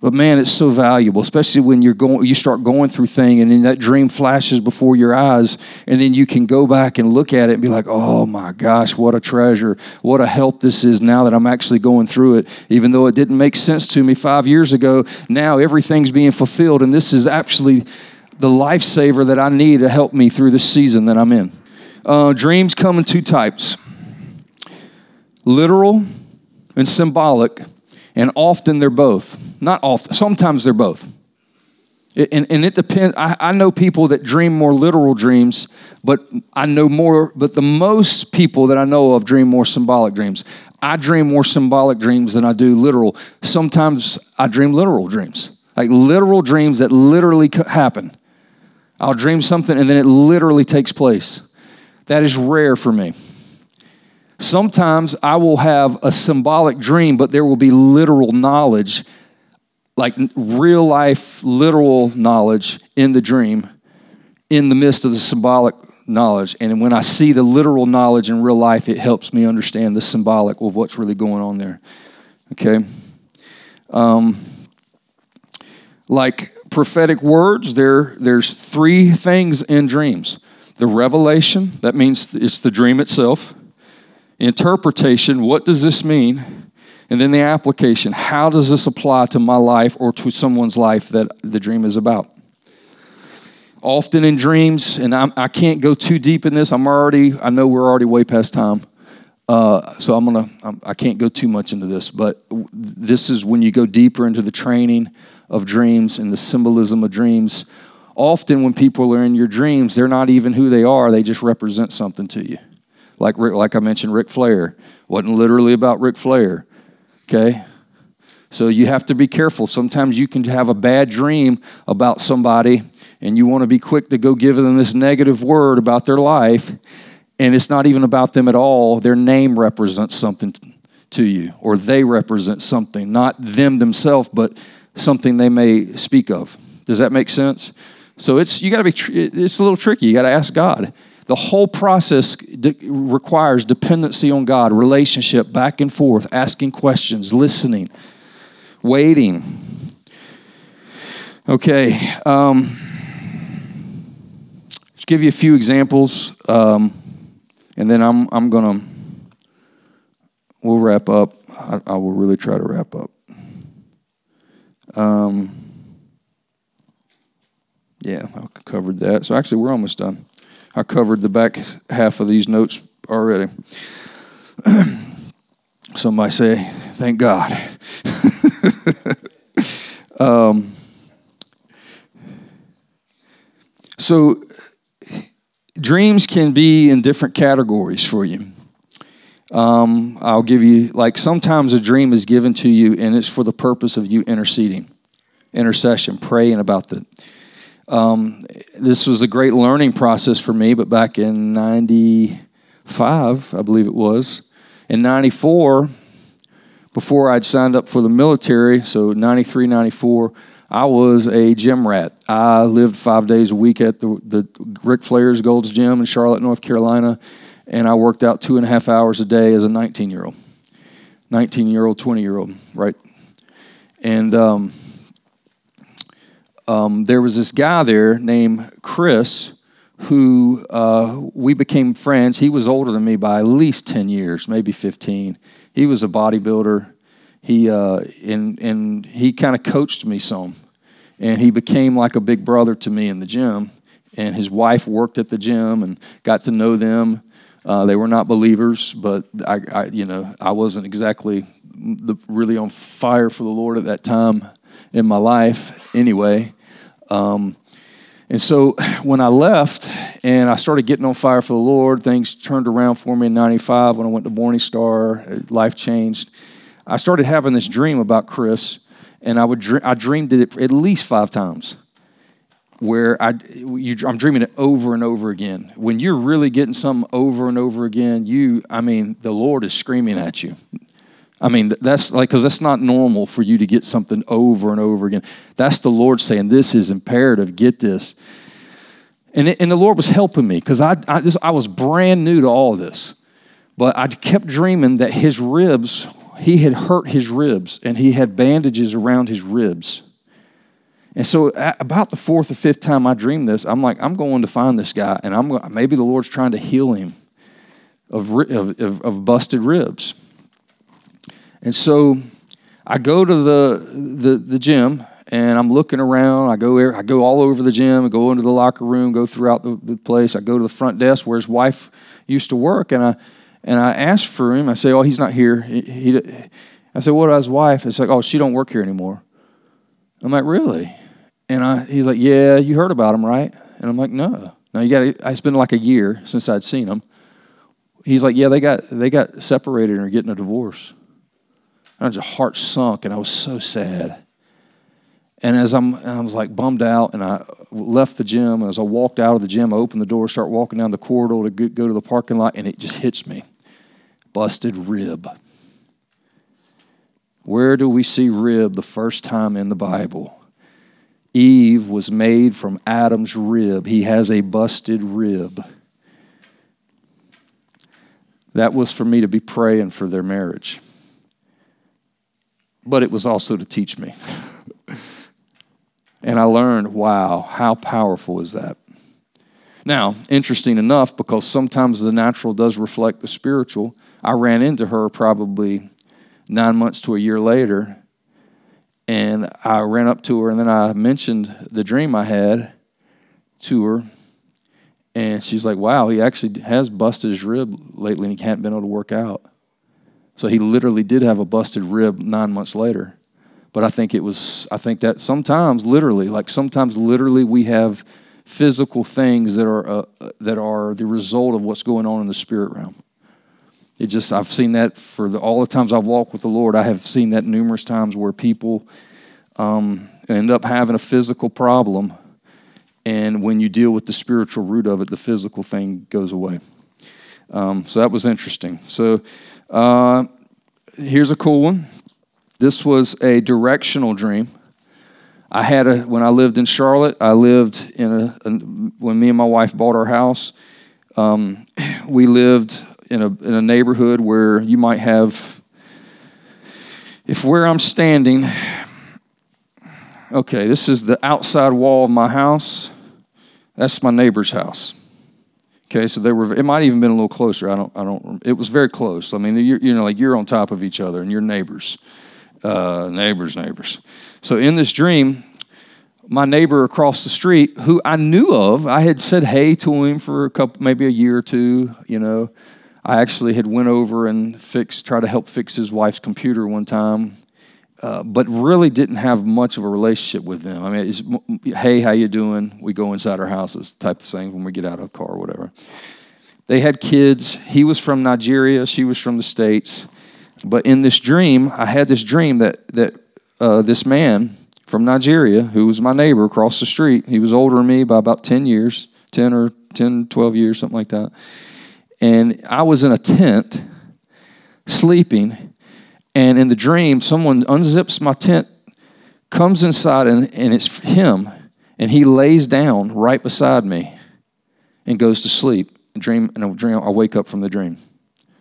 But man, it's so valuable, especially when you're going, you start going through thing, and then that dream flashes before your eyes, and then you can go back and look at it and be like, "Oh my gosh, what a treasure! What a help this is now that I'm actually going through it. Even though it didn't make sense to me five years ago, now everything's being fulfilled, and this is actually the lifesaver that I need to help me through this season that I'm in." Uh, dreams come in two types. literal and symbolic, and often they're both. Not often, sometimes they're both. And, and it depends. I, I know people that dream more literal dreams, but I know more, but the most people that I know of dream more symbolic dreams. I dream more symbolic dreams than I do literal. Sometimes I dream literal dreams, like literal dreams that literally happen. I'll dream something and then it literally takes place. That is rare for me. Sometimes I will have a symbolic dream, but there will be literal knowledge, like real life, literal knowledge in the dream in the midst of the symbolic knowledge. And when I see the literal knowledge in real life, it helps me understand the symbolic of what's really going on there. Okay? Um, like prophetic words, there, there's three things in dreams the revelation, that means it's the dream itself interpretation what does this mean? And then the application how does this apply to my life or to someone's life that the dream is about? Often in dreams, and I'm, I can not go too deep in this, I'm already, I know we're already way past time. Uh, so I'm gonna, I'm, I can't go too much into this, but this is when you go deeper into the training of dreams and the symbolism of dreams. Often, when people are in your dreams, they're not even who they are, they just represent something to you like like I mentioned, Ric Flair wasn't literally about Ric Flair. Okay, so you have to be careful. Sometimes you can have a bad dream about somebody, and you want to be quick to go give them this negative word about their life, and it's not even about them at all. Their name represents something to you, or they represent something, not them themselves, but something they may speak of. Does that make sense? So it's you got to be. Tr- it's a little tricky. You got to ask God. The whole process de- requires dependency on God, relationship, back and forth, asking questions, listening, waiting. Okay. Um, just give you a few examples, um, and then I'm, I'm going to, we'll wrap up. I, I, will really try to wrap up. Um, yeah, I covered that. So actually, we're almost done. I covered the back half of these notes already. Somebody say, thank God. um, so, dreams can be in different categories for you. Um, I'll give you, like, sometimes a dream is given to you and it's for the purpose of you interceding, intercession, praying about the um, this was a great learning process for me, but back in 95, I believe it was, in 94, before I'd signed up for the military, so 93, 94, I was a gym rat. I lived five days a week at the, the Ric Flair's Gold's Gym in Charlotte, North Carolina, and I worked out two and a half hours a day as a 19 year old. 19 year old, 20 year old, right? And um, um, there was this guy there named Chris who uh, we became friends. He was older than me by at least 10 years, maybe 15. He was a bodybuilder. He, uh, and, and he kind of coached me some. And he became like a big brother to me in the gym. And his wife worked at the gym and got to know them. Uh, they were not believers, but I, I, you know, I wasn't exactly the, really on fire for the Lord at that time in my life anyway. Um, and so when I left and I started getting on fire for the Lord, things turned around for me in 95 when I went to Morning Star, life changed. I started having this dream about Chris, and I, would I dreamed it at least five times where I, you, I'm dreaming it over and over again. When you're really getting something over and over again, you, I mean, the Lord is screaming at you. I mean, that's like, because that's not normal for you to get something over and over again. That's the Lord saying, This is imperative, get this. And, it, and the Lord was helping me because I, I, I was brand new to all this. But I kept dreaming that his ribs, he had hurt his ribs and he had bandages around his ribs. And so, about the fourth or fifth time I dreamed this, I'm like, I'm going to find this guy, and I'm maybe the Lord's trying to heal him of, of, of, of busted ribs. And so I go to the, the, the gym and I'm looking around. I go, er, I go all over the gym, I go into the locker room, go throughout the, the place. I go to the front desk where his wife used to work, and I, And I asked for him. I say, "Oh, he's not here." He, he I said, "What about his wife?" It's like, "Oh, she don't work here anymore." I'm like, "Really?" And I, he's like, "Yeah, you heard about him, right?" And I'm like, "No." Now you got. It's been like a year since I'd seen him. He's like, "Yeah, they got they got separated and are getting a divorce." And I was heart sunk, and I was so sad. And as I'm, I was like bummed out, and I left the gym. And as I walked out of the gym, I opened the door, start walking down the corridor to go to the parking lot, and it just hits me busted rib. Where do we see rib the first time in the Bible? Eve was made from Adam's rib. He has a busted rib. That was for me to be praying for their marriage. But it was also to teach me. and I learned, wow, how powerful is that? Now, interesting enough, because sometimes the natural does reflect the spiritual, I ran into her probably nine months to a year later, and I ran up to her, and then I mentioned the dream I had to her, and she's like, "Wow, he actually has busted his rib lately, and he can't been able to work out." So he literally did have a busted rib nine months later. But I think it was, I think that sometimes literally, like sometimes literally, we have physical things that are uh, that are the result of what's going on in the spirit realm. It just I've seen that for the, all the times I've walked with the Lord. I have seen that numerous times where people um, end up having a physical problem, and when you deal with the spiritual root of it, the physical thing goes away. Um, so that was interesting. So uh, here's a cool one. This was a directional dream. I had a when I lived in Charlotte. I lived in a, a when me and my wife bought our house. Um, we lived in a, in a neighborhood where you might have, if where I'm standing, okay, this is the outside wall of my house. That's my neighbor's house. Okay, so they were. It might even been a little closer. I don't. I don't. It was very close. I mean, you're, you know, like you're on top of each other, and you're neighbors, uh, neighbors, neighbors. So in this dream, my neighbor across the street, who I knew of, I had said hey to him for a couple, maybe a year or two. You know, I actually had went over and fixed, try to help fix his wife's computer one time, uh, but really didn't have much of a relationship with them. I mean, hey, how you doing? We go inside our houses, type of thing when we get out of the car or whatever. They had kids. He was from Nigeria. She was from the states. But in this dream, I had this dream that that uh, this man from Nigeria, who was my neighbor across the street, he was older than me by about 10 years, 10 or 10, 12 years, something like that and I was in a tent sleeping, and in the dream, someone unzips my tent, comes inside, and, and it's him, and he lays down right beside me and goes to sleep. And dream and a dream, I wake up from the dream.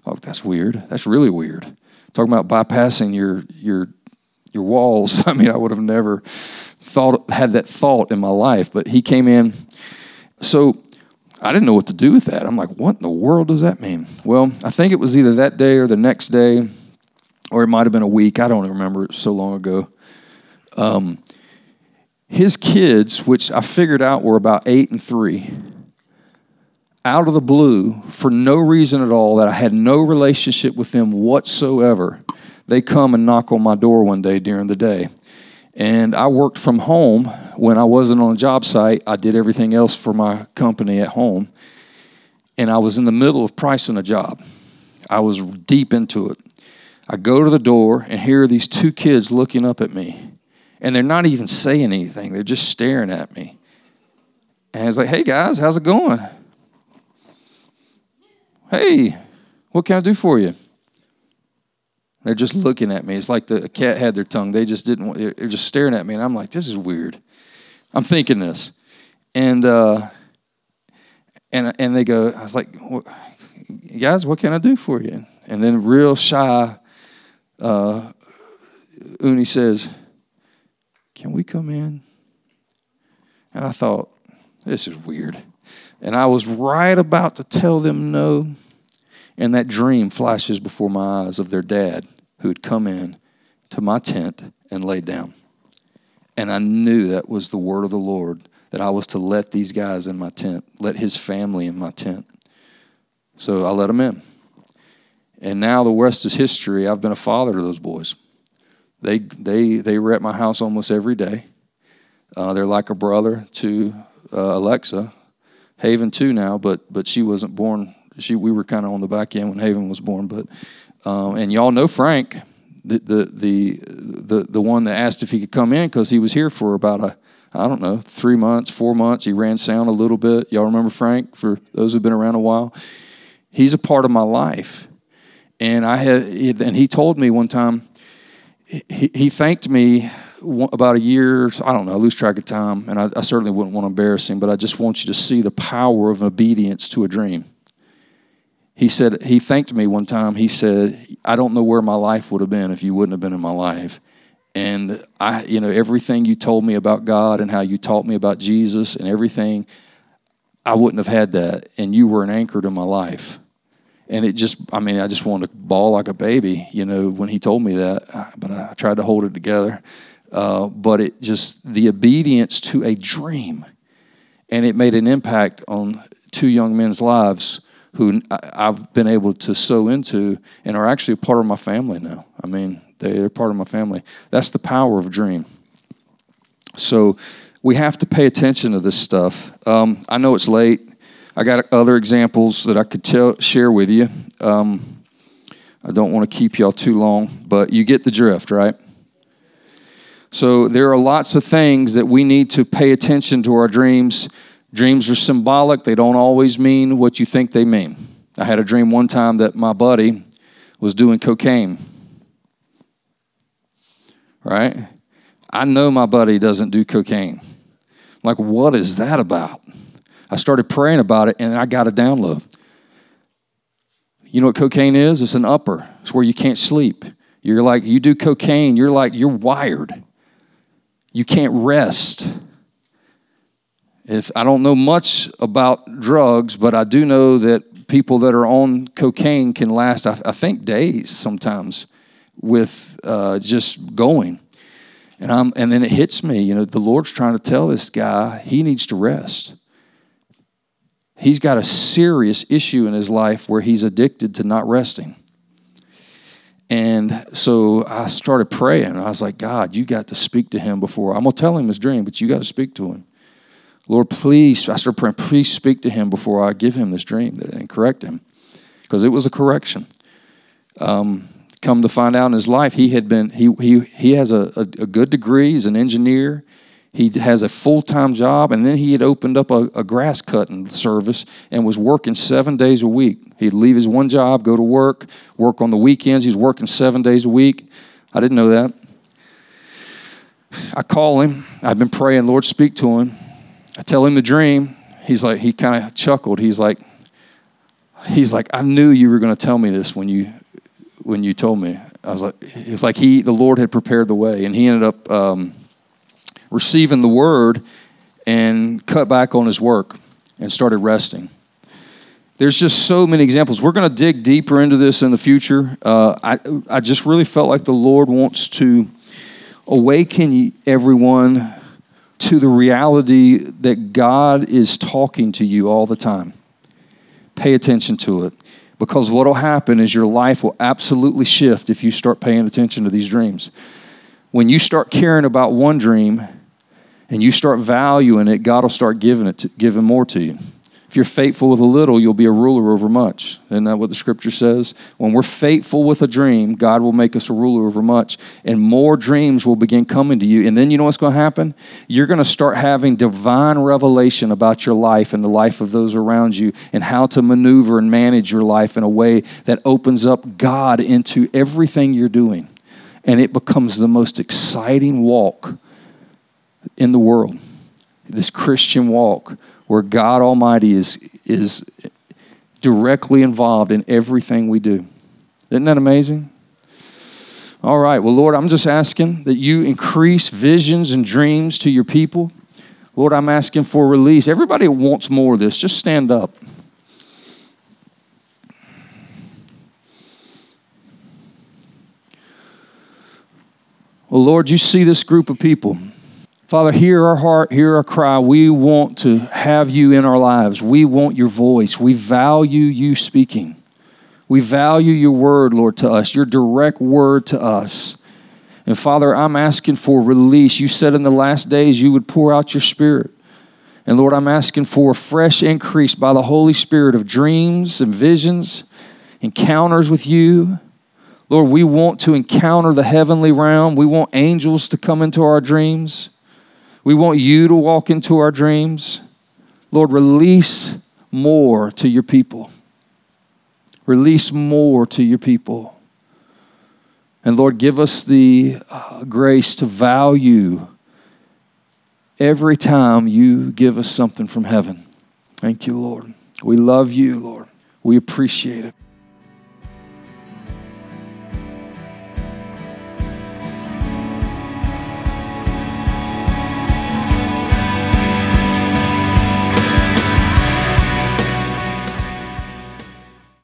Oh, that's weird. That's really weird. Talking about bypassing your your your walls. I mean, I would have never thought had that thought in my life, but he came in. So I didn't know what to do with that. I'm like, what in the world does that mean? Well, I think it was either that day or the next day, or it might have been a week. I don't remember. It so long ago. Um, his kids, which I figured out were about eight and three, out of the blue, for no reason at all, that I had no relationship with them whatsoever, they come and knock on my door one day during the day. And I worked from home when I wasn't on a job site. I did everything else for my company at home. And I was in the middle of pricing a job. I was deep into it. I go to the door and here are these two kids looking up at me. And they're not even saying anything, they're just staring at me. And I was like, hey guys, how's it going? Hey, what can I do for you? They're just looking at me. It's like the cat had their tongue. They just didn't. They're just staring at me, and I'm like, "This is weird." I'm thinking this, and uh, and and they go. I was like, "Guys, what can I do for you?" And then, real shy, uh, Uni says, "Can we come in?" And I thought, "This is weird," and I was right about to tell them no and that dream flashes before my eyes of their dad who had come in to my tent and laid down. And I knew that was the word of the Lord that I was to let these guys in my tent, let his family in my tent. So I let them in. And now the rest is history. I've been a father to those boys. They, they, they were at my house almost every day. Uh, they're like a brother to uh, Alexa. Haven too now, but but she wasn't born. She we were kind of on the back end when Haven was born. But um, and y'all know Frank, the, the the the the one that asked if he could come in because he was here for about a I don't know three months, four months. He ran sound a little bit. Y'all remember Frank? For those who've been around a while, he's a part of my life. And I had and he told me one time he, he thanked me about a year, I don't know, I lose track of time, and I, I, certainly wouldn't want to embarrass him, but I just want you to see the power of obedience to a dream. He said, he thanked me one time. He said, I don't know where my life would have been if you wouldn't have been in my life. And I, you know, everything you told me about God and how you taught me about Jesus and everything, I wouldn't have had that. And you were an anchor to my life and it just i mean i just wanted to bawl like a baby you know when he told me that uh, but i tried to hold it together. Uh, but it just the obedience to a dream and it made an impact on two young men's lives who i've been able to sow into and are actually part of my family now. I mean they're part of my family. That's the power of dream. So we have to pay attention to this stuff. Um, i know it's late I got other examples that I could tell, share with you. Um, I don't want to keep y'all too long, but you get the drift, right? So there are lots of things that we need to pay attention to our dreams. Dreams are symbolic, they don't always mean what you think they mean. I had a dream one time that my buddy was doing cocaine. Right? I know my buddy doesn't do cocaine. Like, what is that about? I started praying about it and I got a download. You know what cocaine is? It's an upper. It's where you can't sleep. You're like, you do cocaine, you're like, you're wired. You can't rest. If I don't know much about drugs, but I do know that people that are on cocaine can last, I, I think, days sometimes with uh, just going. And, I'm, and then it hits me, you know, the Lord's trying to tell this guy he needs to rest he's got a serious issue in his life where he's addicted to not resting. And so I started praying. I was like, God, you got to speak to him before. I'm going to tell him his dream, but you got to speak to him. Lord, please, I started praying, please speak to him before I give him this dream and correct him. Because it was a correction. Um, come to find out in his life, he had been, he, he, he has a, a, a good degree, he's an engineer. He has a full time job, and then he had opened up a, a, grass cutting service and was working seven days a week. He'd leave his one job, go to work, work on the weekends. He's working seven days a week. I didn't know that. I call him. I've been praying, Lord, speak to him. I tell him the dream. He's like, he kind of chuckled. He's like, he's like, I knew you were going to tell me this when you when you told me. I was like, it's like he, the Lord had prepared the way, and he ended up. Um, receiving the word and cut back on his work and started resting. There's just so many examples. We're going to dig deeper into this in the future. Uh, I, I just really felt like the Lord wants to awaken everyone to the reality that God is talking to you all the time. Pay attention to it. Because what will happen is your life will absolutely shift if you start paying attention to these dreams. When you start caring about one dream, and you start valuing it, God will start giving it to, giving more to you. If you're faithful with a little, you'll be a ruler over much. Isn't that what the scripture says? When we're faithful with a dream, God will make us a ruler over much, and more dreams will begin coming to you. And then you know what's going to happen? You're going to start having divine revelation about your life and the life of those around you, and how to maneuver and manage your life in a way that opens up God into everything you're doing. And it becomes the most exciting walk in the world. This Christian walk where God Almighty is, is directly involved in everything we do. Isn't that amazing? All right. Well, Lord, I'm just asking that you increase visions and dreams to your people. Lord, I'm asking for release. Everybody wants more of this. Just stand up. Well, Lord, you see this group of people. Father, hear our heart, hear our cry. We want to have you in our lives. We want your voice. We value you speaking. We value your word, Lord, to us, your direct word to us. And Father, I'm asking for release. You said in the last days you would pour out your spirit. And Lord, I'm asking for a fresh increase by the Holy Spirit of dreams and visions, encounters with you. Lord, we want to encounter the heavenly realm. We want angels to come into our dreams. We want you to walk into our dreams. Lord, release more to your people. Release more to your people. And Lord, give us the uh, grace to value every time you give us something from heaven. Thank you, Lord. We love you, Lord. We appreciate it.